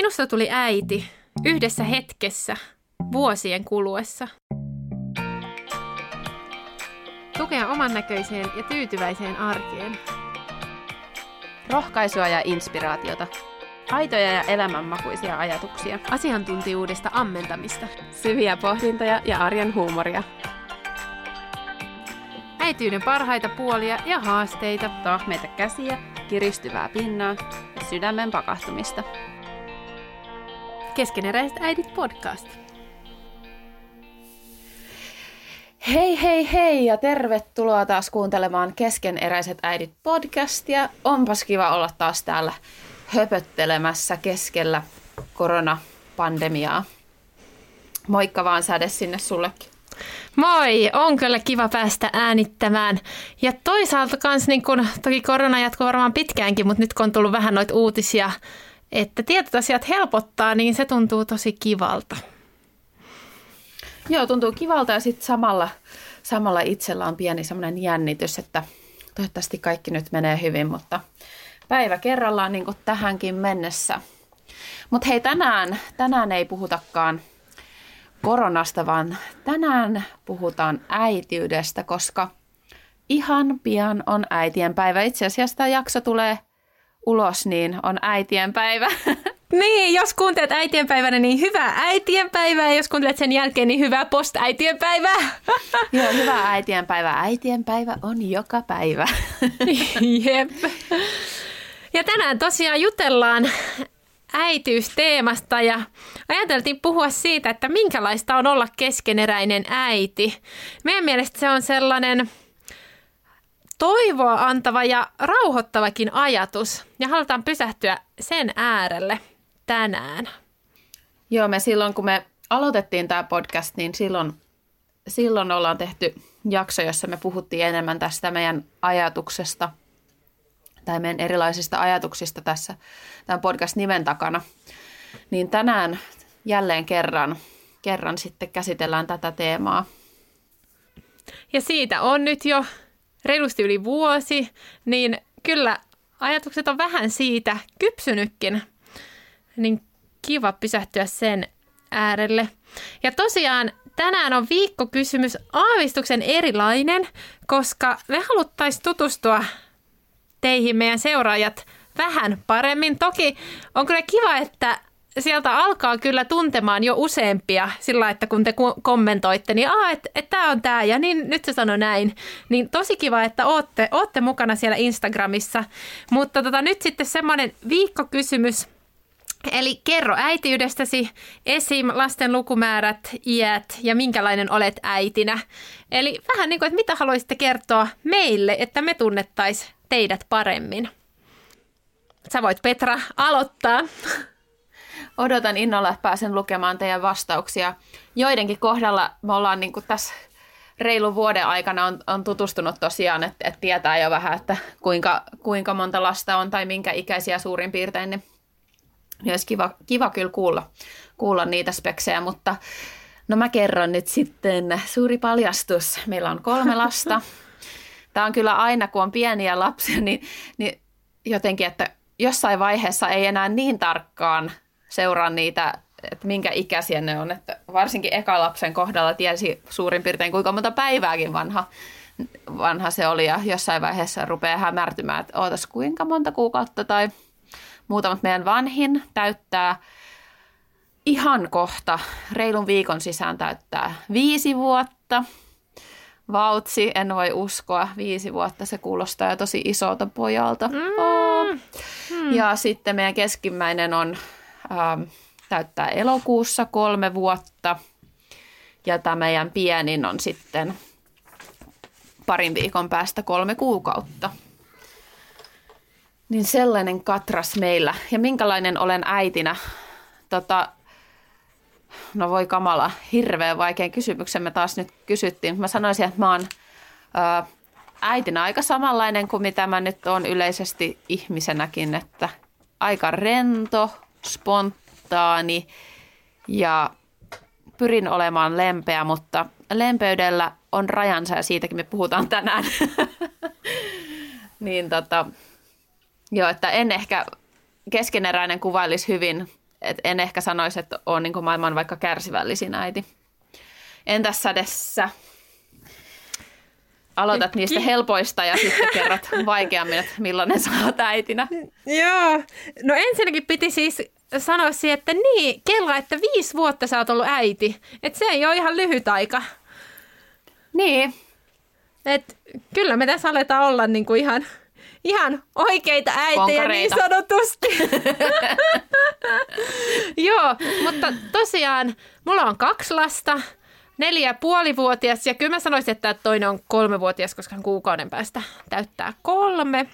Minusta tuli äiti yhdessä hetkessä vuosien kuluessa. Tukea oman näköiseen ja tyytyväiseen arkeen. Rohkaisua ja inspiraatiota. Aitoja ja elämänmakuisia ajatuksia. Asiantuntijuudesta ammentamista. Syviä pohdintoja ja arjen huumoria. Äityyden parhaita puolia ja haasteita. Tahmeita käsiä, kiristyvää pinnaa ja sydämen pakahtumista. Keskeneräiset äidit podcast. Hei hei hei ja tervetuloa taas kuuntelemaan Keskeneräiset äidit podcastia. Onpas kiva olla taas täällä höpöttelemässä keskellä koronapandemiaa. Moikka vaan säde sinne sullekin. Moi, on kyllä kiva päästä äänittämään. Ja toisaalta kans, niin kun, toki korona jatkuu varmaan pitkäänkin, mutta nyt kun on tullut vähän noita uutisia, että tietyt asiat helpottaa, niin se tuntuu tosi kivalta. Joo, tuntuu kivalta ja sitten samalla, samalla itsellä on pieni semmoinen jännitys, että toivottavasti kaikki nyt menee hyvin, mutta päivä kerrallaan niin kuin tähänkin mennessä. Mutta hei, tänään, tänään ei puhutakaan koronasta, vaan tänään puhutaan äitiydestä, koska ihan pian on äitien päivä. Itse asiassa tämä jakso tulee ulos, niin on äitien päivä. Niin, jos kuuntelet äitienpäivänä, niin hyvää äitienpäivää. Ja jos kuuntelet sen jälkeen, niin hyvää post-äitienpäivää. Joo, hyvää äitienpäivää. Äitienpäivä on joka päivä. Jep. Ja tänään tosiaan jutellaan äitiysteemasta ja ajateltiin puhua siitä, että minkälaista on olla keskeneräinen äiti. Meidän mielestä se on sellainen toivoa antava ja rauhoittavakin ajatus ja halutaan pysähtyä sen äärelle tänään. Joo, me silloin kun me aloitettiin tämä podcast, niin silloin, silloin ollaan tehty jakso, jossa me puhuttiin enemmän tästä meidän ajatuksesta tai meidän erilaisista ajatuksista tässä tämän podcast-nimen takana. Niin tänään jälleen kerran, kerran sitten käsitellään tätä teemaa. Ja siitä on nyt jo reilusti yli vuosi, niin kyllä ajatukset on vähän siitä kypsynytkin niin kiva pysähtyä sen äärelle. Ja tosiaan tänään on viikkokysymys aavistuksen erilainen, koska me haluttaisiin tutustua teihin meidän seuraajat vähän paremmin. Toki on kyllä kiva, että sieltä alkaa kyllä tuntemaan jo useampia sillä, että kun te kommentoitte, niin että et tämä on tämä ja niin nyt se sanoi näin. Niin tosi kiva, että ootte, ootte mukana siellä Instagramissa. Mutta tota, nyt sitten semmoinen viikkokysymys, Eli kerro äitiydestäsi, esim. lasten lukumäärät, iät ja minkälainen olet äitinä. Eli vähän niin kuin, että mitä haluaisitte kertoa meille, että me tunnettaisiin teidät paremmin. Sä voit Petra aloittaa. Odotan innolla, että pääsen lukemaan teidän vastauksia. Joidenkin kohdalla me ollaan niin kuin tässä reilun vuoden aikana on, on tutustunut tosiaan, että, että tietää jo vähän, että kuinka, kuinka monta lasta on tai minkä ikäisiä suurin piirtein, niin niin olisi kiva, kiva kyllä kuulla, kuulla niitä speksejä, mutta no mä kerron nyt sitten suuri paljastus. Meillä on kolme lasta. Tämä on kyllä aina, kun on pieniä lapsia, niin, niin jotenkin, että jossain vaiheessa ei enää niin tarkkaan seuraa niitä, että minkä ikäisiä ne on. Että varsinkin eka lapsen kohdalla tiesi suurin piirtein kuinka monta päivääkin vanha, vanha se oli ja jossain vaiheessa rupeaa hämärtymään, että ootas kuinka monta kuukautta tai Muutamat meidän vanhin täyttää ihan kohta, reilun viikon sisään täyttää viisi vuotta. Vautsi, en voi uskoa, viisi vuotta, se kuulostaa jo tosi isolta pojalta. Mm. Oh. Mm. Ja sitten meidän keskimmäinen on, ähm, täyttää elokuussa kolme vuotta. Ja tämä meidän pienin on sitten parin viikon päästä kolme kuukautta. Niin sellainen katras meillä. Ja minkälainen olen äitinä? Tota, no voi kamala, hirveän vaikean kysymyksen me taas nyt kysyttiin. Mä sanoisin, että mä oon äitinä aika samanlainen kuin mitä mä nyt oon yleisesti ihmisenäkin, että aika rento, spontaani ja pyrin olemaan lempeä, mutta lempeydellä on rajansa ja siitäkin me puhutaan tänään. niin tota, Joo, että en ehkä keskeneräinen kuvailisi hyvin et en ehkä sanoisi, että on niin maailman vaikka kärsivällisin äiti. Entäs sädessä? Aloitat niistä helpoista ja sitten kerrot vaikeammin, että millainen sä oot äitinä. Joo. No ensinnäkin piti siis sanoa siihen, että niin, kello, että viisi vuotta sä oot ollut äiti. Että se ei ole ihan lyhyt aika. Niin. Et kyllä me tässä aletaan olla niinku ihan, ihan oikeita äitejä niin sanotusti. Joo, mutta tosiaan mulla on kaksi lasta, neljä ja puolivuotias ja kyllä mä sanoisin, että toinen on kolmevuotias, koska hän kuukauden päästä täyttää kolme.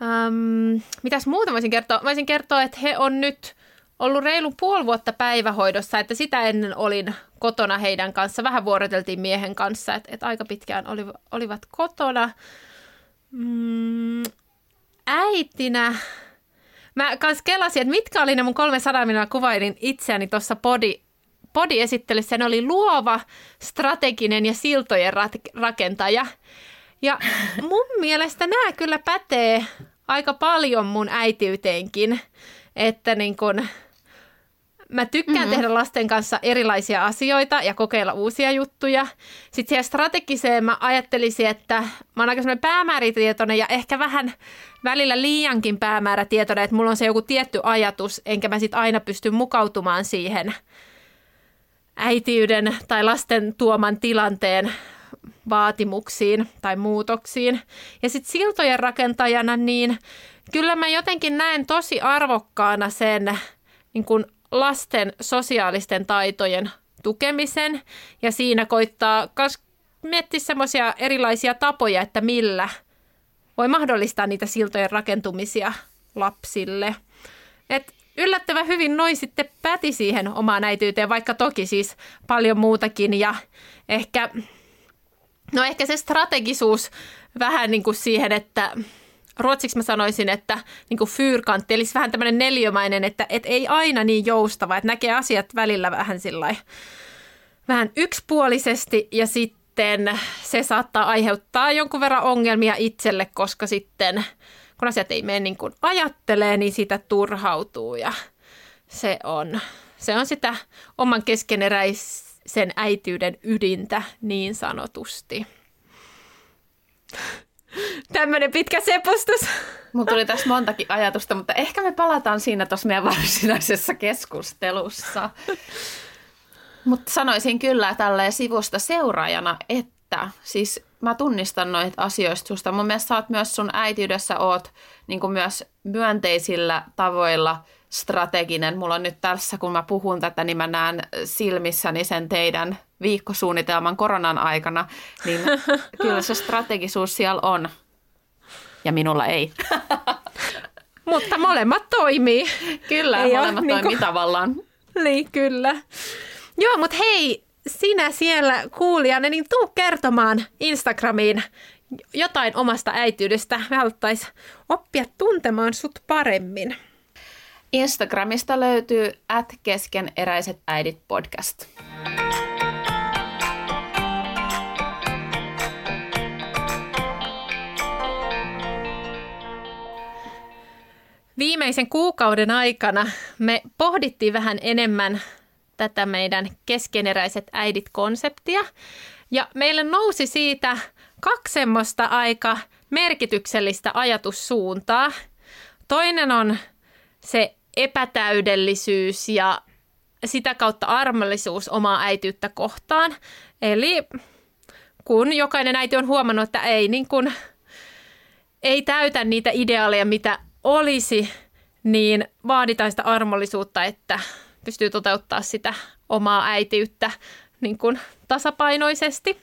Um, mitäs muuta voisin kertoa? Voisin kertoa, että he on nyt ollut reilun puoli vuotta päivähoidossa, että sitä ennen olin kotona heidän kanssa. Vähän vuoroteltiin miehen kanssa, että, että aika pitkään oli, olivat kotona. Mm, äitinä, mä kans kelasin, että mitkä oli ne mun 300 miljoonaa kuvailin itseäni tuossa podi, podi-esittelyssä. Ne oli luova, strateginen ja siltojen rakentaja. Ja mun mielestä nämä kyllä pätee aika paljon mun äitiyteenkin, että niin kun, mä tykkään mm-hmm. tehdä lasten kanssa erilaisia asioita ja kokeilla uusia juttuja. Sitten siihen strategiseen mä ajattelisin, että mä oon aika semmoinen päämäärätietoinen ja ehkä vähän välillä liiankin päämäärätietoinen, että mulla on se joku tietty ajatus, enkä mä sitten aina pysty mukautumaan siihen äitiyden tai lasten tuoman tilanteen vaatimuksiin tai muutoksiin. Ja sitten siltojen rakentajana, niin kyllä mä jotenkin näen tosi arvokkaana sen niin kun lasten sosiaalisten taitojen tukemisen ja siinä koittaa miettiä semmoisia erilaisia tapoja, että millä voi mahdollistaa niitä siltojen rakentumisia lapsille. Et yllättävän hyvin noin sitten päti siihen omaan äityyteen, vaikka toki siis paljon muutakin ja ehkä No ehkä se strategisuus vähän niin kuin siihen, että ruotsiksi mä sanoisin, että niin kuin fyrkantti, eli vähän tämmöinen neliömäinen, että et ei aina niin joustava, että näkee asiat välillä vähän sillä vähän yksipuolisesti ja sitten se saattaa aiheuttaa jonkun verran ongelmia itselle, koska sitten kun asiat ei mene niin kuin ajattelee, niin sitä turhautuu ja se on, se on sitä oman keskeneräis sen äityyden ydintä niin sanotusti. Tämmöinen pitkä sepustus. Mulla tuli tässä montakin ajatusta, mutta ehkä me palataan siinä tuossa meidän varsinaisessa keskustelussa. Mutta sanoisin kyllä tälleen sivusta seuraajana, että siis mä tunnistan noita asioista susta. Mun mielestä sä oot myös sun äitiydessä oot niin myös myönteisillä tavoilla – strateginen. Mulla on nyt tässä, kun mä puhun tätä, niin mä näen silmissäni sen teidän viikkosuunnitelman koronan aikana, niin kyllä se strategisuus siellä on. Ja minulla ei. Mutta molemmat toimii. Kyllä, ei molemmat ole, toimii niin kuin... tavallaan. Niin, kyllä. Joo, mutta hei, sinä siellä kuulijana, niin tuu kertomaan Instagramiin jotain omasta äityydestä. Me haluttaisiin oppia tuntemaan sut paremmin. Instagramista löytyy at keskeneräiset äidit podcast. Viimeisen kuukauden aikana me pohdittiin vähän enemmän tätä meidän keskeneräiset äidit-konseptia. Ja meille nousi siitä kaksi semmoista aika merkityksellistä ajatussuuntaa. Toinen on se epätäydellisyys ja sitä kautta armollisuus omaa äityyttä kohtaan. Eli kun jokainen äiti on huomannut, että ei, niin kun, ei täytä niitä ideaaleja, mitä olisi, niin vaaditaan sitä armollisuutta, että pystyy toteuttaa sitä omaa äitiyttä niin kun tasapainoisesti.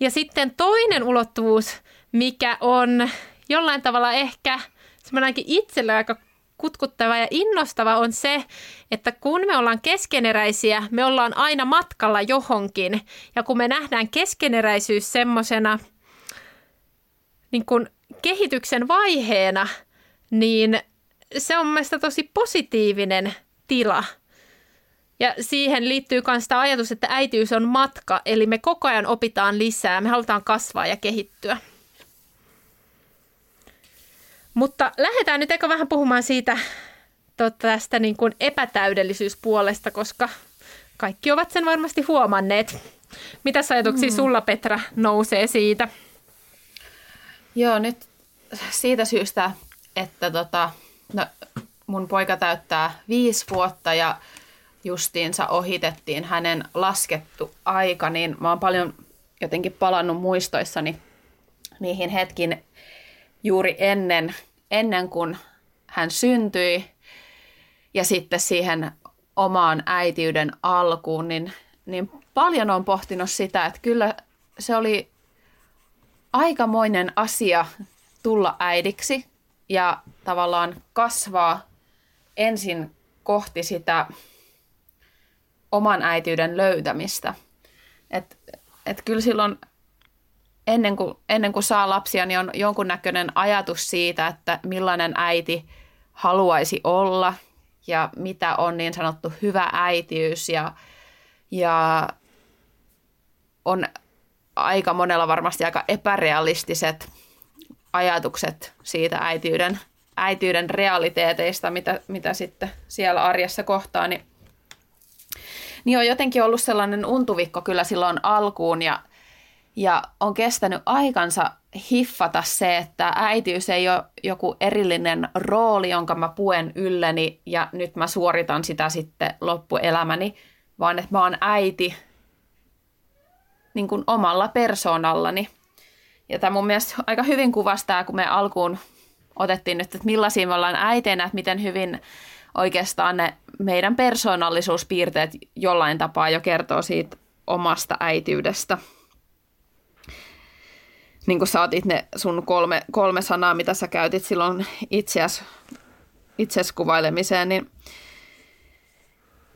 Ja sitten toinen ulottuvuus, mikä on jollain tavalla ehkä semmoinenkin itselle aika kutkuttava ja innostava on se, että kun me ollaan keskeneräisiä, me ollaan aina matkalla johonkin. Ja kun me nähdään keskeneräisyys semmoisena niin kehityksen vaiheena, niin se on mielestäni tosi positiivinen tila. Ja siihen liittyy myös tämä ajatus, että äitiys on matka, eli me koko ajan opitaan lisää, me halutaan kasvaa ja kehittyä. Mutta lähdetään nyt eka vähän puhumaan siitä to, tästä niin kuin epätäydellisyyspuolesta, koska kaikki ovat sen varmasti huomanneet. Mitä ajatuksia mm. sulla, Petra, nousee siitä? Joo, nyt siitä syystä, että tota, no, mun poika täyttää viisi vuotta ja justiinsa ohitettiin hänen laskettu aika, niin mä oon paljon jotenkin palannut muistoissani niihin hetkin juuri ennen, ennen kuin hän syntyi. Ja sitten siihen omaan äitiyden alkuun, niin, niin paljon on pohtinut sitä, että kyllä se oli aikamoinen asia tulla äidiksi ja tavallaan kasvaa ensin kohti sitä oman äitiyden löytämistä. Et, et kyllä silloin ennen kuin, ennen kuin saa lapsia, niin on jonkunnäköinen ajatus siitä, että millainen äiti haluaisi olla ja mitä on niin sanottu hyvä äitiys ja, ja on aika monella varmasti aika epärealistiset ajatukset siitä äitiyden, äitiyden realiteeteista, mitä, mitä sitten siellä arjessa kohtaa, niin, niin on jotenkin ollut sellainen untuvikko kyllä silloin alkuun ja, ja on kestänyt aikansa hiffata se, että äitiys ei ole joku erillinen rooli, jonka mä puen ylleni ja nyt mä suoritan sitä sitten loppuelämäni, vaan että mä oon äiti niin kuin omalla persoonallani. Ja tämä mun mielestä aika hyvin kuvastaa, kun me alkuun otettiin nyt, että millaisia me ollaan äiteinä, että miten hyvin oikeastaan ne meidän persoonallisuuspiirteet jollain tapaa jo kertoo siitä omasta äitiydestä. Niin kuin sä otit ne sun kolme, kolme sanaa, mitä sä käytit silloin itseäsi itses kuvailemiseen, niin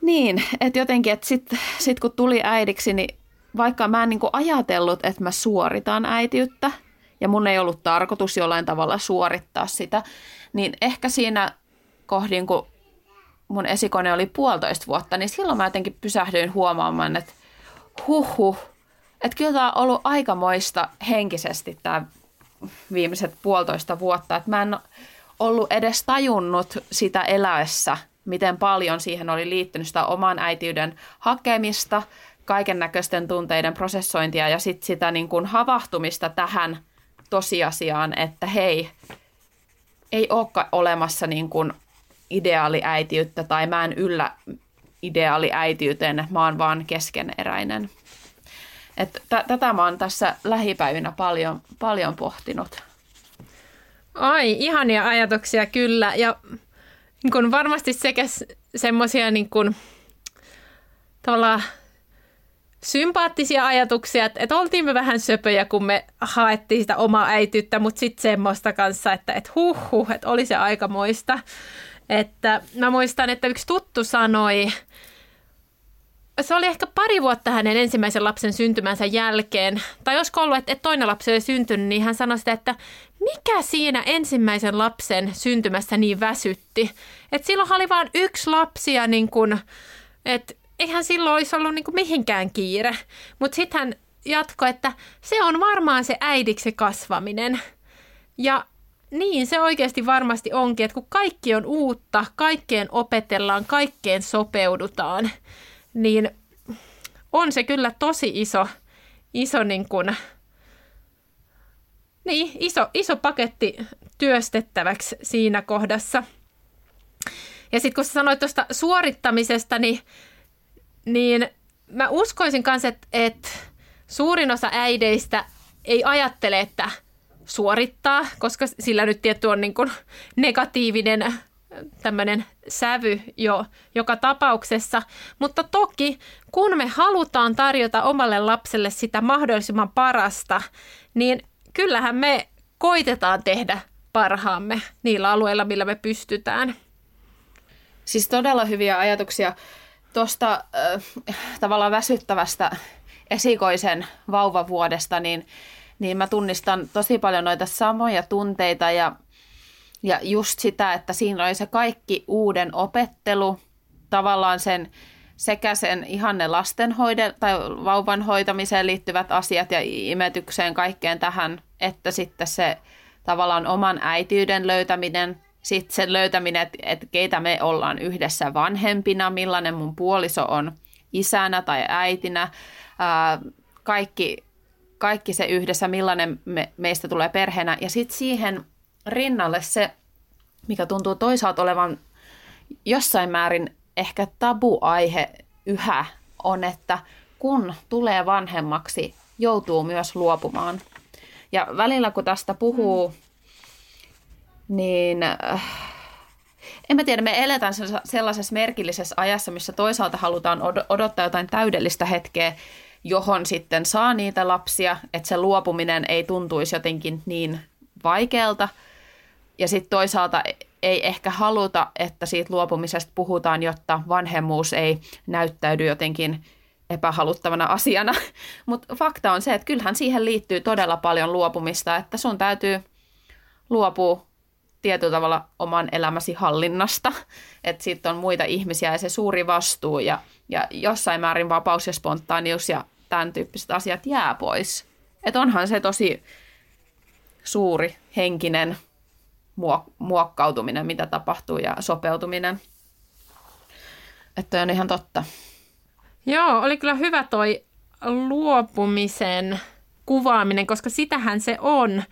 niin, että jotenkin, että sitten sit kun tuli äidiksi, niin vaikka mä en niin ajatellut, että mä suoritan äitiyttä ja mun ei ollut tarkoitus jollain tavalla suorittaa sitä, niin ehkä siinä kohdin, kun mun esikone oli puolitoista vuotta, niin silloin mä jotenkin pysähdyin huomaamaan, että huh huh, että kyllä tämä on ollut aikamoista henkisesti tämä viimeiset puolitoista vuotta, että mä en ollut edes tajunnut sitä eläessä, miten paljon siihen oli liittynyt sitä oman äitiyden hakemista – kaiken näköisten tunteiden prosessointia ja sitten sitä niin kuin havahtumista tähän tosiasiaan, että hei, ei olekaan olemassa niin kuin ideaaliäitiyttä tai mä en yllä ideaaliäitiyteen, mä oon vaan keskeneräinen. Et t- tätä mä oon tässä lähipäivinä paljon, paljon pohtinut. Ai, ihania ajatuksia kyllä. Ja niin kun varmasti sekä semmoisia niin tavallaan sympaattisia ajatuksia, että, että oltiin me vähän söpöjä, kun me haettiin sitä omaa äityttä, mutta sitten semmoista kanssa, että, että huh, huh että oli se aikamoista. Että mä muistan, että yksi tuttu sanoi, se oli ehkä pari vuotta hänen ensimmäisen lapsen syntymänsä jälkeen, tai jos ollut, että, että toinen lapsi oli syntynyt, niin hän sanoi sitä, että mikä siinä ensimmäisen lapsen syntymässä niin väsytti. Että silloin oli vain yksi lapsi ja niin kuin, että eihän silloin olisi ollut niin kuin mihinkään kiire. Mutta sitten hän jatkoi, että se on varmaan se äidiksi kasvaminen. Ja niin se oikeasti varmasti onkin, että kun kaikki on uutta, kaikkeen opetellaan, kaikkeen sopeudutaan, niin on se kyllä tosi iso, iso niin kuin, niin, iso, iso paketti työstettäväksi siinä kohdassa. Ja sitten kun sä sanoit tuosta suorittamisesta, niin niin mä uskoisin kanssa, että, että suurin osa äideistä ei ajattele, että suorittaa, koska sillä nyt tietty on niin kuin negatiivinen tämmöinen sävy jo joka tapauksessa. Mutta toki, kun me halutaan tarjota omalle lapselle sitä mahdollisimman parasta, niin kyllähän me koitetaan tehdä parhaamme niillä alueilla, millä me pystytään. Siis todella hyviä ajatuksia tuosta äh, tavallaan väsyttävästä esikoisen vauvavuodesta, niin, niin mä tunnistan tosi paljon noita samoja tunteita ja, ja just sitä, että siinä oli se kaikki uuden opettelu, tavallaan sen sekä sen ihanne lastenhoiden tai vauvan hoitamiseen liittyvät asiat ja imetykseen kaikkeen tähän, että sitten se tavallaan oman äitiyden löytäminen sitten sen löytäminen, että, että keitä me ollaan yhdessä vanhempina, millainen mun puoliso on isänä tai äitinä, ää, kaikki, kaikki se yhdessä, millainen me, meistä tulee perheenä. Ja sitten siihen rinnalle se, mikä tuntuu toisaalta olevan jossain määrin ehkä tabuaihe yhä, on, että kun tulee vanhemmaksi, joutuu myös luopumaan. Ja välillä kun tästä puhuu, niin äh, en mä tiedä, me eletään sellaisessa merkillisessä ajassa, missä toisaalta halutaan odottaa jotain täydellistä hetkeä, johon sitten saa niitä lapsia, että se luopuminen ei tuntuisi jotenkin niin vaikealta. Ja sitten toisaalta ei ehkä haluta, että siitä luopumisesta puhutaan, jotta vanhemmuus ei näyttäydy jotenkin epähaluttavana asiana. Mutta fakta on se, että kyllähän siihen liittyy todella paljon luopumista, että sun täytyy luopua tietyllä tavalla oman elämäsi hallinnasta, että sitten on muita ihmisiä ja se suuri vastuu ja, ja jossain määrin vapaus ja spontaanius ja tämän tyyppiset asiat jää pois. Että onhan se tosi suuri henkinen muokkautuminen, mitä tapahtuu ja sopeutuminen. Että on ihan totta. Joo, oli kyllä hyvä toi luopumisen kuvaaminen, koska sitähän se on.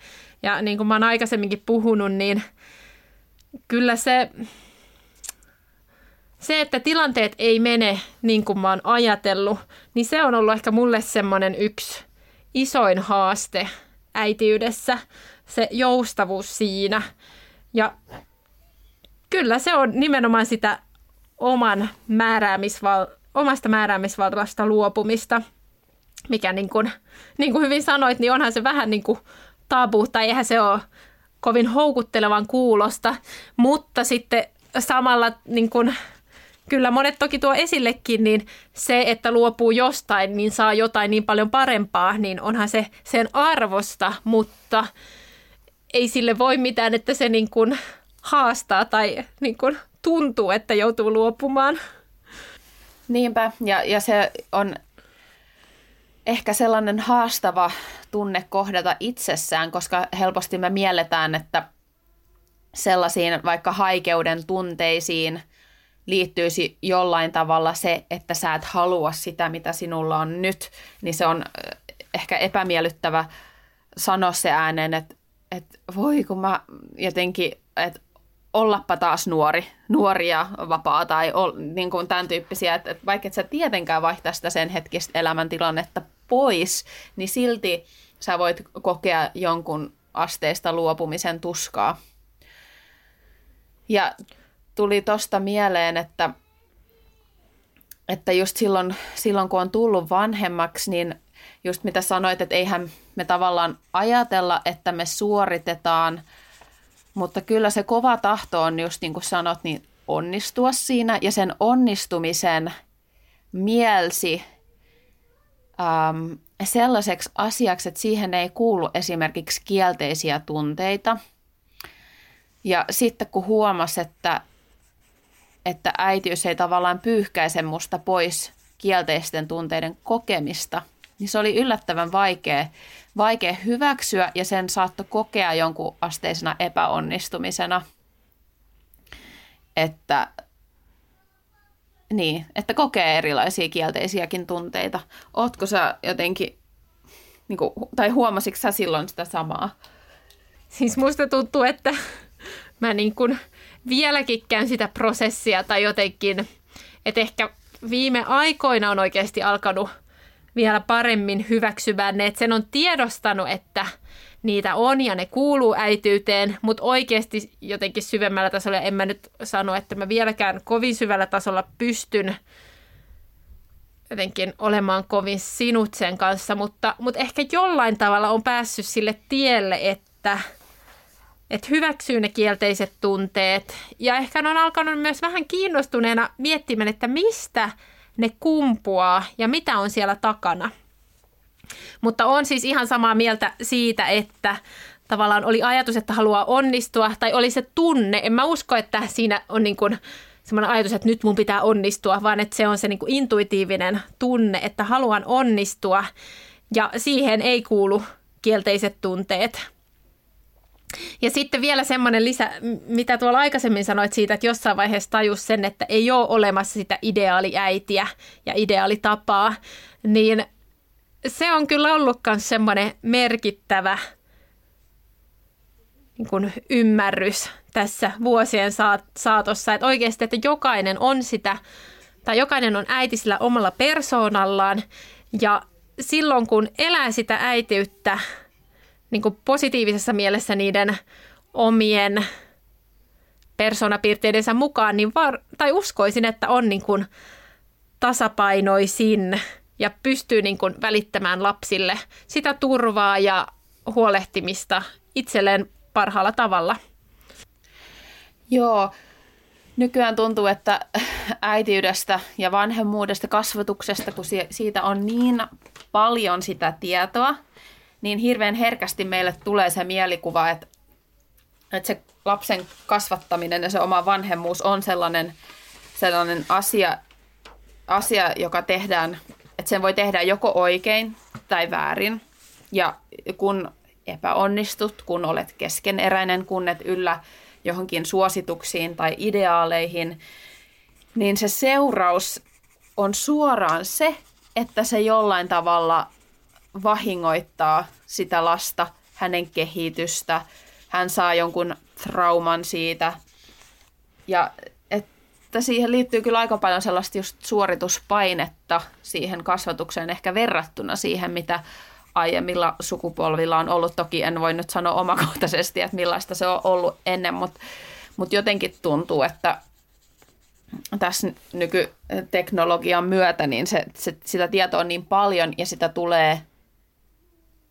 Ja niin kuin mä oon aikaisemminkin puhunut, niin kyllä se, se, että tilanteet ei mene niin kuin mä oon ajatellut, niin se on ollut ehkä mulle semmoinen yksi isoin haaste äitiydessä, se joustavuus siinä. Ja kyllä se on nimenomaan sitä oman määräämisval- omasta määräämisvallasta luopumista, mikä niin kuin, niin kuin hyvin sanoit, niin onhan se vähän niin kuin tabu, tai eihän se ole kovin houkuttelevan kuulosta, mutta sitten samalla niin kuin, kyllä monet toki tuo esillekin, niin se, että luopuu jostain, niin saa jotain niin paljon parempaa, niin onhan se sen arvosta, mutta ei sille voi mitään, että se niin kuin haastaa tai niin kuin tuntuu, että joutuu luopumaan. Niinpä, ja, ja se on ehkä sellainen haastava tunne kohdata itsessään, koska helposti me mielletään, että sellaisiin vaikka haikeuden tunteisiin liittyisi jollain tavalla se, että sä et halua sitä, mitä sinulla on nyt, niin se on ehkä epämiellyttävä sanoa se ääneen, että, että voi kun mä jotenkin, että ollappa taas nuori, nuori ja vapaa tai ol, niin kuin tämän tyyppisiä, että, että vaikka et sä tietenkään vaihtaa sitä sen hetkistä elämäntilannetta pois, niin silti sä voit kokea jonkun asteista luopumisen tuskaa. Ja tuli tosta mieleen, että, että just silloin, silloin, kun on tullut vanhemmaksi, niin just mitä sanoit, että eihän me tavallaan ajatella, että me suoritetaan, mutta kyllä se kova tahto on just niin kuin sanot, niin onnistua siinä ja sen onnistumisen mielsi ähm, sellaiseksi asiaksi, että siihen ei kuulu esimerkiksi kielteisiä tunteita. Ja sitten kun huomasi, että, että äitiys ei tavallaan pyyhkäise musta pois kielteisten tunteiden kokemista, niin se oli yllättävän vaikea, vaikea hyväksyä ja sen saattoi kokea jonkun asteisena epäonnistumisena. Että niin, että kokee erilaisia kielteisiäkin tunteita. Ootko sä jotenkin, niin kuin, tai huomasitko sä silloin sitä samaa? Siis musta tuntuu, että mä niin kuin vieläkin käyn sitä prosessia tai jotenkin, että ehkä viime aikoina on oikeasti alkanut vielä paremmin hyväksymään ne, että sen on tiedostanut, että – niitä on ja ne kuuluu äityyteen, mutta oikeasti jotenkin syvemmällä tasolla, en mä nyt sano, että mä vieläkään kovin syvällä tasolla pystyn jotenkin olemaan kovin sinut sen kanssa, mutta, mutta ehkä jollain tavalla on päässyt sille tielle, että, että hyväksyy ne kielteiset tunteet. Ja ehkä on alkanut myös vähän kiinnostuneena miettimään, että mistä ne kumpuaa ja mitä on siellä takana – mutta on siis ihan samaa mieltä siitä, että tavallaan oli ajatus, että haluaa onnistua, tai oli se tunne. En mä usko, että siinä on niin kuin semmoinen ajatus, että nyt mun pitää onnistua, vaan että se on se niin kuin intuitiivinen tunne, että haluan onnistua, ja siihen ei kuulu kielteiset tunteet. Ja sitten vielä semmoinen lisä, mitä tuolla aikaisemmin sanoit siitä, että jossain vaiheessa tajus sen, että ei ole olemassa sitä ideaaliäitiä ja ideaalitapaa, niin se on kyllä ollut myös semmoinen merkittävä niin kuin ymmärrys tässä vuosien saatossa, että oikeasti, että jokainen on sitä, tai jokainen on äiti sillä omalla persoonallaan, ja silloin kun elää sitä äitiyttä niin kuin positiivisessa mielessä niiden omien persoonapiirteidensä mukaan, niin var, tai uskoisin, että on niin kuin tasapainoisin ja pystyy niin kuin välittämään lapsille sitä turvaa ja huolehtimista itselleen parhaalla tavalla. Joo, nykyään tuntuu, että äitiydestä ja vanhemmuudesta, kasvatuksesta, kun siitä on niin paljon sitä tietoa, niin hirveän herkästi meille tulee se mielikuva, että, että se lapsen kasvattaminen ja se oma vanhemmuus on sellainen, sellainen asia, asia, joka tehdään, että sen voi tehdä joko oikein tai väärin. Ja kun epäonnistut, kun olet keskeneräinen, kun et yllä johonkin suosituksiin tai ideaaleihin, niin se seuraus on suoraan se, että se jollain tavalla vahingoittaa sitä lasta, hänen kehitystä, hän saa jonkun trauman siitä. Ja että siihen liittyy kyllä aika paljon sellaista just suorituspainetta siihen kasvatukseen ehkä verrattuna siihen, mitä aiemmilla sukupolvilla on ollut. Toki en voi nyt sanoa omakohtaisesti, että millaista se on ollut ennen, mutta, mutta jotenkin tuntuu, että tässä nykyteknologian myötä niin se, se, sitä tietoa on niin paljon ja sitä tulee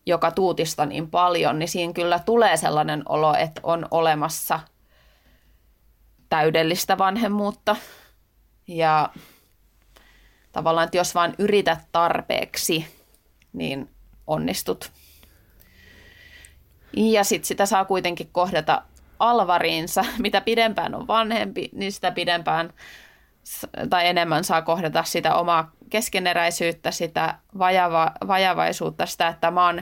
joka tuutista niin paljon, niin siinä kyllä tulee sellainen olo, että on olemassa täydellistä vanhemmuutta. Ja tavallaan, että jos vaan yrität tarpeeksi, niin onnistut. Ja sitten sitä saa kuitenkin kohdata alvariinsa. Mitä pidempään on vanhempi, niin sitä pidempään tai enemmän saa kohdata sitä omaa keskeneräisyyttä, sitä vajava, vajavaisuutta, sitä, että mä oon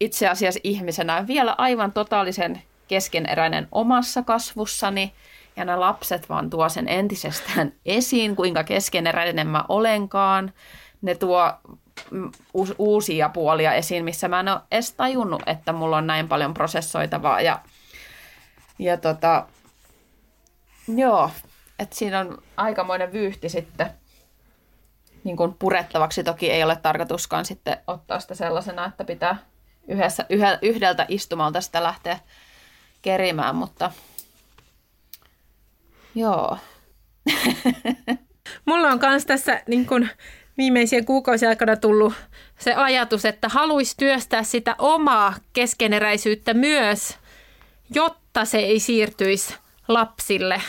itse asiassa ihmisenä vielä aivan totaalisen keskeneräinen omassa kasvussani, ja nämä lapset vaan tuo sen entisestään esiin, kuinka keskeneräinen mä olenkaan. Ne tuo uusia puolia esiin, missä mä en ole edes tajunnut, että mulla on näin paljon prosessoitavaa. Ja, ja tota, joo, että siinä on aikamoinen vyyhti sitten niin kuin purettavaksi. Toki ei ole tarkoituskaan sitten ottaa sitä sellaisena, että pitää yhdessä, yhdeltä istumalta sitä lähteä kerimään, mutta joo. Mulla on myös tässä niin kun, viimeisien kuukausien aikana tullut se ajatus, että haluaisi työstää sitä omaa keskeneräisyyttä myös, jotta se ei siirtyisi lapsille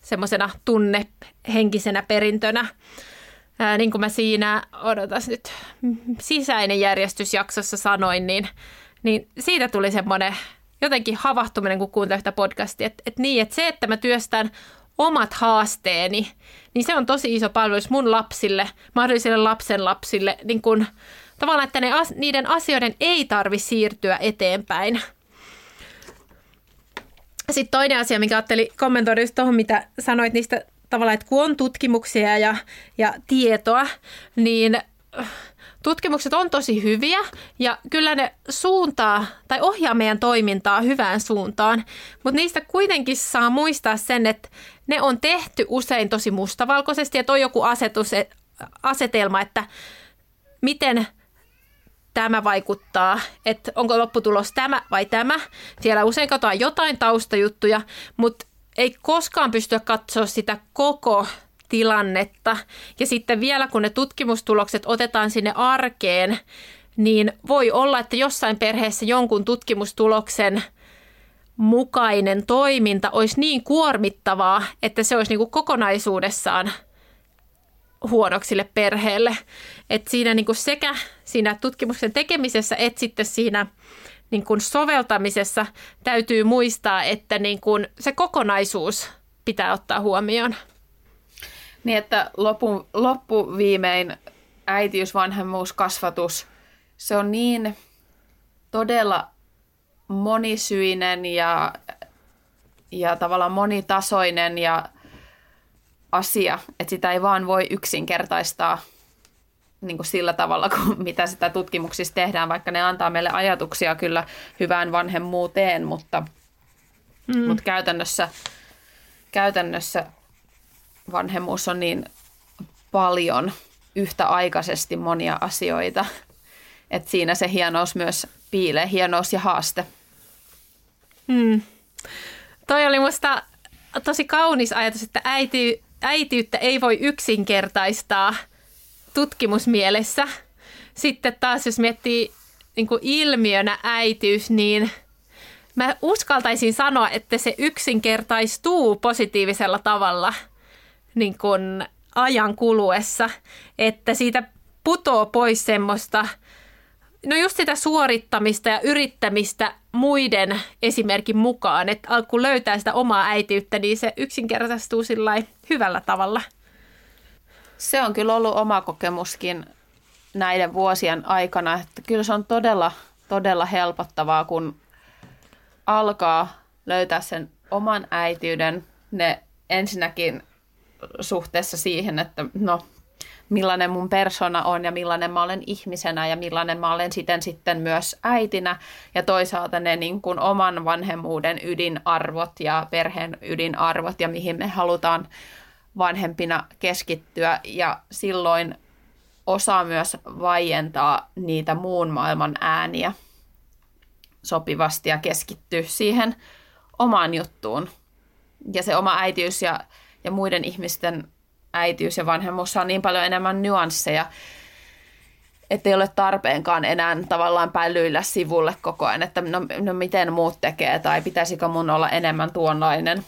semmoisena tunnehenkisenä perintönä. Ää, niin kuin mä siinä, odotas nyt, sisäinen järjestysjaksossa sanoin, niin, niin siitä tuli semmoinen jotenkin havahtuminen, kun kuuntelin sitä podcastia, että, että niin, että se, että mä työstän omat haasteeni, niin se on tosi iso palvelus mun lapsille, mahdollisille lapsen lapsille, niin kun, tavallaan, että ne, niiden asioiden ei tarvi siirtyä eteenpäin. Sitten toinen asia, mikä ajattelin kommentoida just tuohon, mitä sanoit niistä tavallaan, että kun on tutkimuksia ja, ja tietoa, niin tutkimukset on tosi hyviä ja kyllä ne suuntaa tai ohjaa meidän toimintaa hyvään suuntaan, mutta niistä kuitenkin saa muistaa sen, että ne on tehty usein tosi mustavalkoisesti, että on joku asetus, asetelma, että miten tämä vaikuttaa, että onko lopputulos tämä vai tämä. Siellä usein katsotaan jotain taustajuttuja, mutta ei koskaan pystyä katsoa sitä koko tilannetta. Ja sitten vielä kun ne tutkimustulokset otetaan sinne arkeen, niin voi olla, että jossain perheessä jonkun tutkimustuloksen mukainen toiminta olisi niin kuormittavaa, että se olisi niin kuin kokonaisuudessaan huonoksille perheelle. Et siinä niin kuin sekä siinä tutkimuksen tekemisessä että sitten siinä niin kuin soveltamisessa täytyy muistaa, että niin kuin se kokonaisuus pitää ottaa huomioon. Niin, että loppu, loppuviimein äitiys, vanhemmuus, kasvatus, se on niin todella monisyinen ja, ja tavallaan monitasoinen ja asia, että sitä ei vaan voi yksinkertaistaa niin kuin sillä tavalla, kuin mitä sitä tutkimuksissa tehdään, vaikka ne antaa meille ajatuksia kyllä hyvään vanhemmuuteen, mutta, mm. mutta käytännössä, käytännössä vanhemmuus on niin paljon yhtäaikaisesti monia asioita, että siinä se hienous myös piilee, hienous ja haaste. Mm. Toi oli musta tosi kaunis ajatus, että äiti, äitiyttä ei voi yksinkertaistaa tutkimusmielessä. Sitten taas jos miettii niin kuin ilmiönä äitiys, niin mä uskaltaisin sanoa, että se yksinkertaistuu positiivisella tavalla niin kuin ajan kuluessa, että siitä putoo pois semmoista, no just sitä suorittamista ja yrittämistä muiden esimerkin mukaan, että kun löytää sitä omaa äitiyttä, niin se yksinkertaistuu sillä hyvällä tavalla. Se on kyllä ollut oma kokemuskin näiden vuosien aikana, että kyllä se on todella, todella helpottavaa, kun alkaa löytää sen oman äitiyden, ne ensinnäkin suhteessa siihen, että no, millainen mun persona on ja millainen mä olen ihmisenä ja millainen mä olen siten sitten myös äitinä. Ja toisaalta ne niin kuin oman vanhemmuuden ydinarvot ja perheen ydinarvot ja mihin me halutaan vanhempina keskittyä ja silloin osaa myös vaientaa niitä muun maailman ääniä sopivasti ja keskittyä siihen omaan juttuun. Ja se oma äitiys ja, ja muiden ihmisten äitiys ja vanhemmuus on niin paljon enemmän nyansseja, ei ole tarpeenkaan enää tavallaan pällyillä sivulle koko ajan, että no, no miten muut tekee tai pitäisikö mun olla enemmän tuonlainen.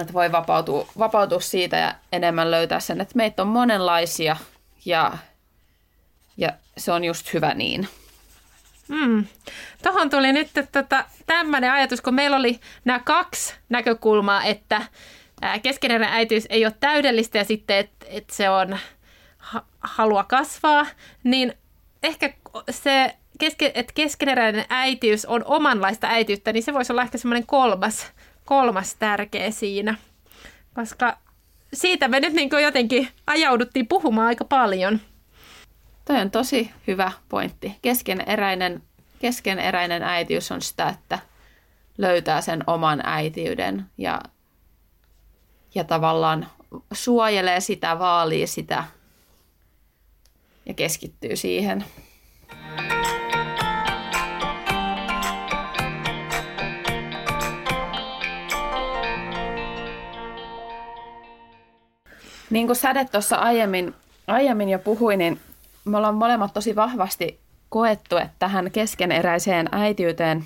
Että voi vapautua, vapautua siitä ja enemmän löytää sen, että meitä on monenlaisia ja, ja se on just hyvä niin. Mm. Tuohon tuli nyt tota, tämmöinen ajatus, kun meillä oli nämä kaksi näkökulmaa, että keskeneräinen äitiys ei ole täydellistä ja sitten, että et se on ha- halua kasvaa, niin ehkä se, keske, että keskeneräinen äitiys on omanlaista äitiyttä, niin se voisi olla ehkä semmoinen kolmas, kolmas tärkeä siinä. Koska siitä me nyt niin jotenkin ajauduttiin puhumaan aika paljon. Toi on tosi hyvä pointti. Keskeneräinen, keskeneräinen äitiys on sitä, että löytää sen oman äitiyden ja ja tavallaan suojelee sitä, vaalii sitä ja keskittyy siihen. Niin kuin Säde tuossa aiemmin, aiemmin jo puhui, niin me ollaan molemmat tosi vahvasti koettu, että tähän keskeneräiseen äitiyteen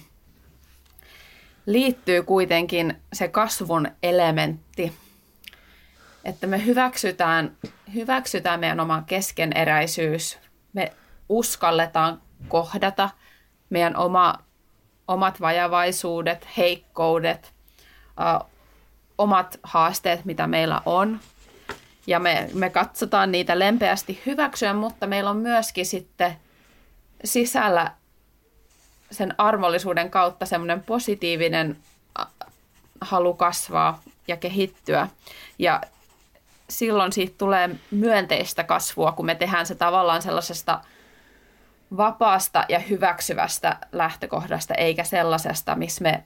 liittyy kuitenkin se kasvun elementti – että me hyväksytään, hyväksytään meidän oma keskeneräisyys, me uskalletaan kohdata meidän oma, omat vajavaisuudet, heikkoudet, ö, omat haasteet, mitä meillä on. Ja me, me katsotaan niitä lempeästi hyväksyä, mutta meillä on myöskin sitten sisällä sen armollisuuden kautta semmoinen positiivinen halu kasvaa ja kehittyä. Ja silloin siitä tulee myönteistä kasvua, kun me tehdään se tavallaan sellaisesta vapaasta ja hyväksyvästä lähtökohdasta, eikä sellaisesta, missä me,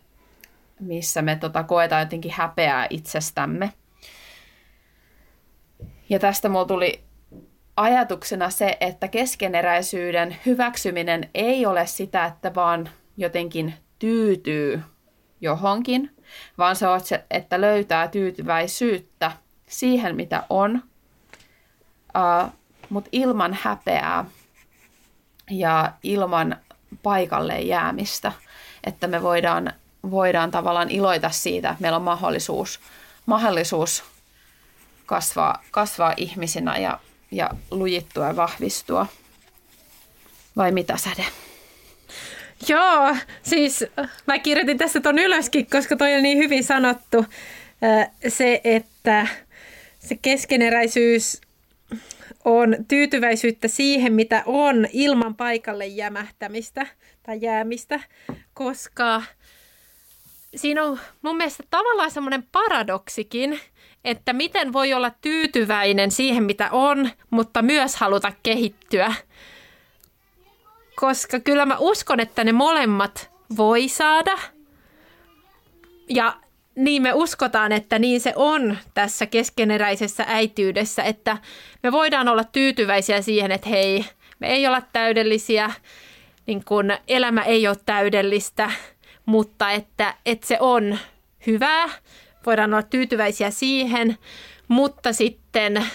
missä me tota, koetaan jotenkin häpeää itsestämme. Ja tästä mulla tuli ajatuksena se, että keskeneräisyyden hyväksyminen ei ole sitä, että vaan jotenkin tyytyy johonkin, vaan se on se, että löytää tyytyväisyyttä – siihen, mitä on, uh, mutta ilman häpeää ja ilman paikalle jäämistä, että me voidaan, voidaan tavallaan iloita siitä, että meillä on mahdollisuus, mahdollisuus kasvaa, kasvaa ihmisinä ja, ja lujittua ja vahvistua. Vai mitä säde? Joo, siis mä kirjoitin tässä ton ylöskin, koska toi on niin hyvin sanottu. Se, että se keskeneräisyys on tyytyväisyyttä siihen, mitä on ilman paikalle jämähtämistä tai jäämistä, koska siinä on mun mielestä tavallaan semmoinen paradoksikin, että miten voi olla tyytyväinen siihen, mitä on, mutta myös haluta kehittyä. Koska kyllä mä uskon, että ne molemmat voi saada. Ja niin me uskotaan, että niin se on tässä keskeneräisessä äityydessä, että me voidaan olla tyytyväisiä siihen, että hei, me ei olla täydellisiä, niin kun elämä ei ole täydellistä, mutta että, että se on hyvää, voidaan olla tyytyväisiä siihen, mutta sitten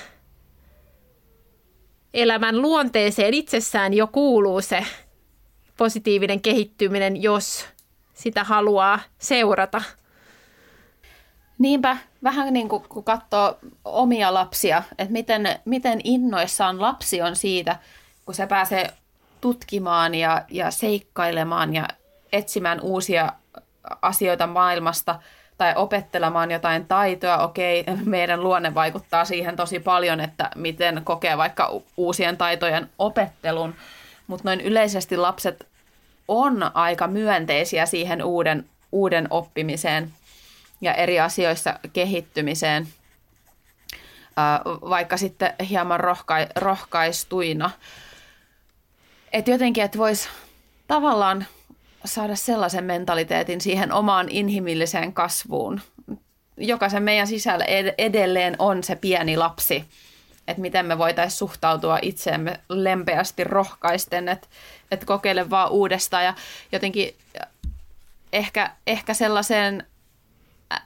elämän luonteeseen itsessään jo kuuluu se positiivinen kehittyminen, jos sitä haluaa seurata. Niinpä, vähän niin kuin kun katsoo omia lapsia, että miten, miten innoissaan lapsi on siitä, kun se pääsee tutkimaan ja, ja seikkailemaan ja etsimään uusia asioita maailmasta tai opettelemaan jotain taitoa. Okei, meidän luonne vaikuttaa siihen tosi paljon, että miten kokee vaikka uusien taitojen opettelun, mutta noin yleisesti lapset on aika myönteisiä siihen uuden, uuden oppimiseen ja eri asioissa kehittymiseen, vaikka sitten hieman rohka- rohkaistuina. Että jotenkin, että voisi tavallaan saada sellaisen mentaliteetin siihen omaan inhimilliseen kasvuun. Jokaisen meidän sisällä edelleen on se pieni lapsi, että miten me voitaisiin suhtautua itseemme lempeästi rohkaisten, että, että kokeile vaan uudestaan ja jotenkin ehkä, ehkä sellaiseen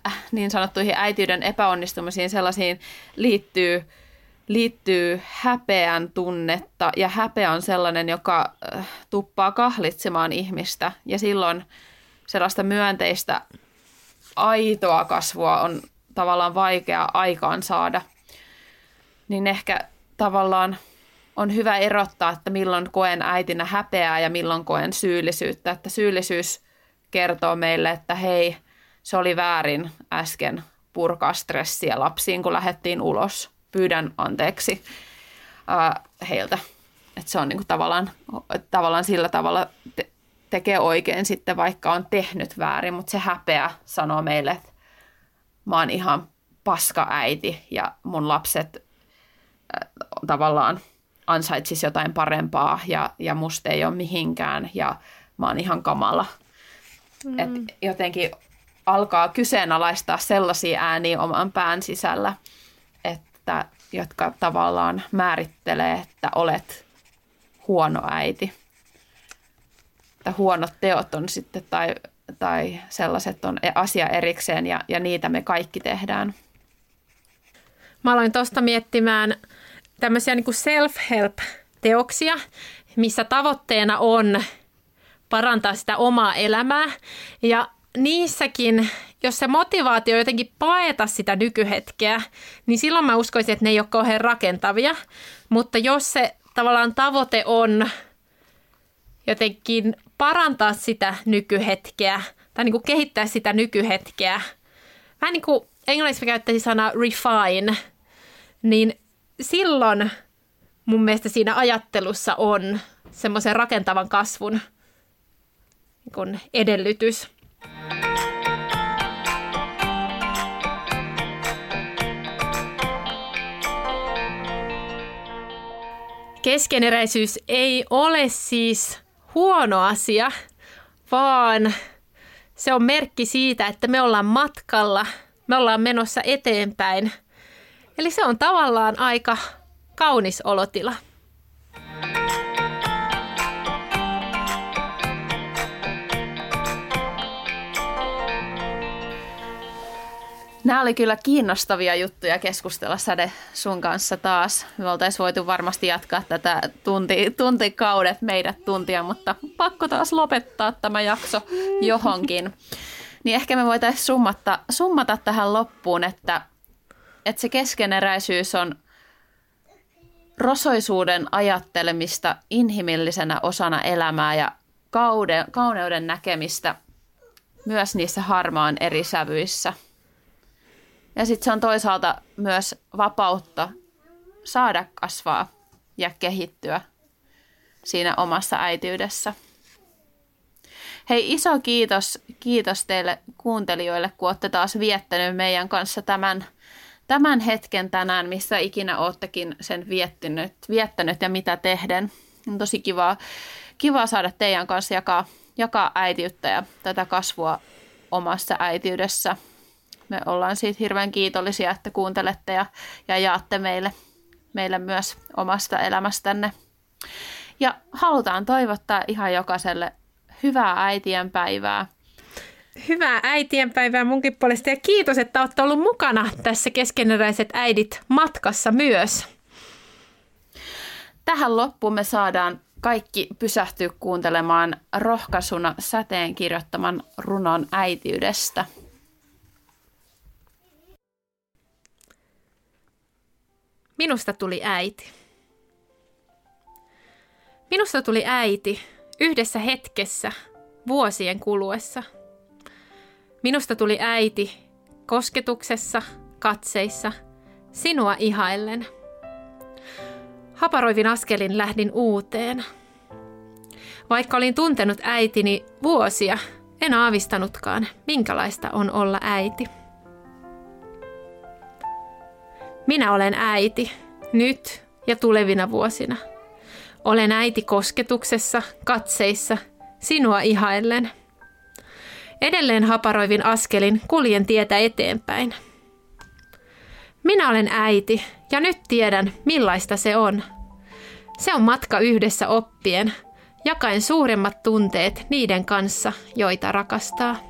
äh, niin sanottuihin äitiyden epäonnistumisiin sellaisiin liittyy – liittyy häpeän tunnetta ja häpeä on sellainen, joka äh, tuppaa kahlitsemaan ihmistä ja silloin sellaista myönteistä aitoa kasvua on tavallaan vaikea aikaan saada. Niin ehkä tavallaan on hyvä erottaa, että milloin koen äitinä häpeää ja milloin koen syyllisyyttä. Että syyllisyys kertoo meille, että hei, se oli väärin äsken purkaa stressiä lapsiin, kun lähdettiin ulos – pyydän anteeksi ää, heiltä. Että se on niin kuin tavallaan, tavallaan sillä tavalla te- tekee oikein sitten, vaikka on tehnyt väärin, mutta se häpeä sanoo meille, että mä oon ihan paska äiti ja mun lapset ää, tavallaan ansaitsis jotain parempaa ja, ja musta ei ole mihinkään ja mä oon ihan kamala. Mm. Et jotenkin alkaa kyseenalaistaa sellaisia ääniä oman pään sisällä – että, jotka tavallaan määrittelee, että olet huono äiti. Että huonot teot on sitten tai, tai sellaiset on e, asia erikseen ja, ja niitä me kaikki tehdään. Mä aloin tuosta miettimään tämmöisiä niin self-help-teoksia, missä tavoitteena on parantaa sitä omaa elämää. Ja niissäkin, jos se motivaatio jotenkin paeta sitä nykyhetkeä, niin silloin mä uskoisin, että ne ei ole kauhean rakentavia. Mutta jos se tavallaan tavoite on jotenkin parantaa sitä nykyhetkeä tai niin kuin kehittää sitä nykyhetkeä, vähän niin kuin englanniksi käyttäisi sana refine, niin silloin mun mielestä siinä ajattelussa on semmoisen rakentavan kasvun niin edellytys. Keskeneräisyys ei ole siis huono asia, vaan se on merkki siitä, että me ollaan matkalla, me ollaan menossa eteenpäin. Eli se on tavallaan aika kaunis olotila. Nämä oli kyllä kiinnostavia juttuja keskustella Säde sun kanssa taas. Me oltaisiin voitu varmasti jatkaa tätä tunti, tuntikaudet meidät tuntia, mutta pakko taas lopettaa tämä jakso johonkin. Niin ehkä me voitaisiin summata, summata tähän loppuun, että, että se keskeneräisyys on rosoisuuden ajattelemista inhimillisenä osana elämää ja kaude, kauneuden näkemistä myös niissä harmaan eri sävyissä – ja sitten se on toisaalta myös vapautta saada kasvaa ja kehittyä siinä omassa äityydessä. Hei, iso kiitos, kiitos teille kuuntelijoille, kun olette taas viettänyt meidän kanssa tämän, tämän hetken tänään, missä ikinä oottekin sen viettänyt, viettänyt ja mitä tehden. On tosi kivaa, kivaa saada teidän kanssa jakaa, jakaa äitiyttä ja tätä kasvua omassa äitiydessä. Me ollaan siitä hirveän kiitollisia, että kuuntelette ja, ja jaatte meille, meille myös omasta elämästänne. Ja halutaan toivottaa ihan jokaiselle hyvää äitien päivää. Hyvää äitien päivää munkin puolesta ja kiitos, että olette ollut mukana tässä keskeneräiset äidit matkassa myös. Tähän loppuun me saadaan kaikki pysähtyä kuuntelemaan rohkaisuna säteen kirjoittaman runon äitiydestä. Minusta tuli äiti. Minusta tuli äiti yhdessä hetkessä, vuosien kuluessa. Minusta tuli äiti kosketuksessa, katseissa, sinua ihaillen. Haparoivin askelin lähdin uuteen. Vaikka olin tuntenut äitini vuosia, en aavistanutkaan, minkälaista on olla äiti. Minä olen äiti, nyt ja tulevina vuosina – olen äiti kosketuksessa, katseissa, sinua ihaillen. Edelleen haparoivin askelin kuljen tietä eteenpäin. Minä olen äiti ja nyt tiedän, millaista se on. Se on matka yhdessä oppien, jakaen suuremmat tunteet niiden kanssa, joita rakastaa.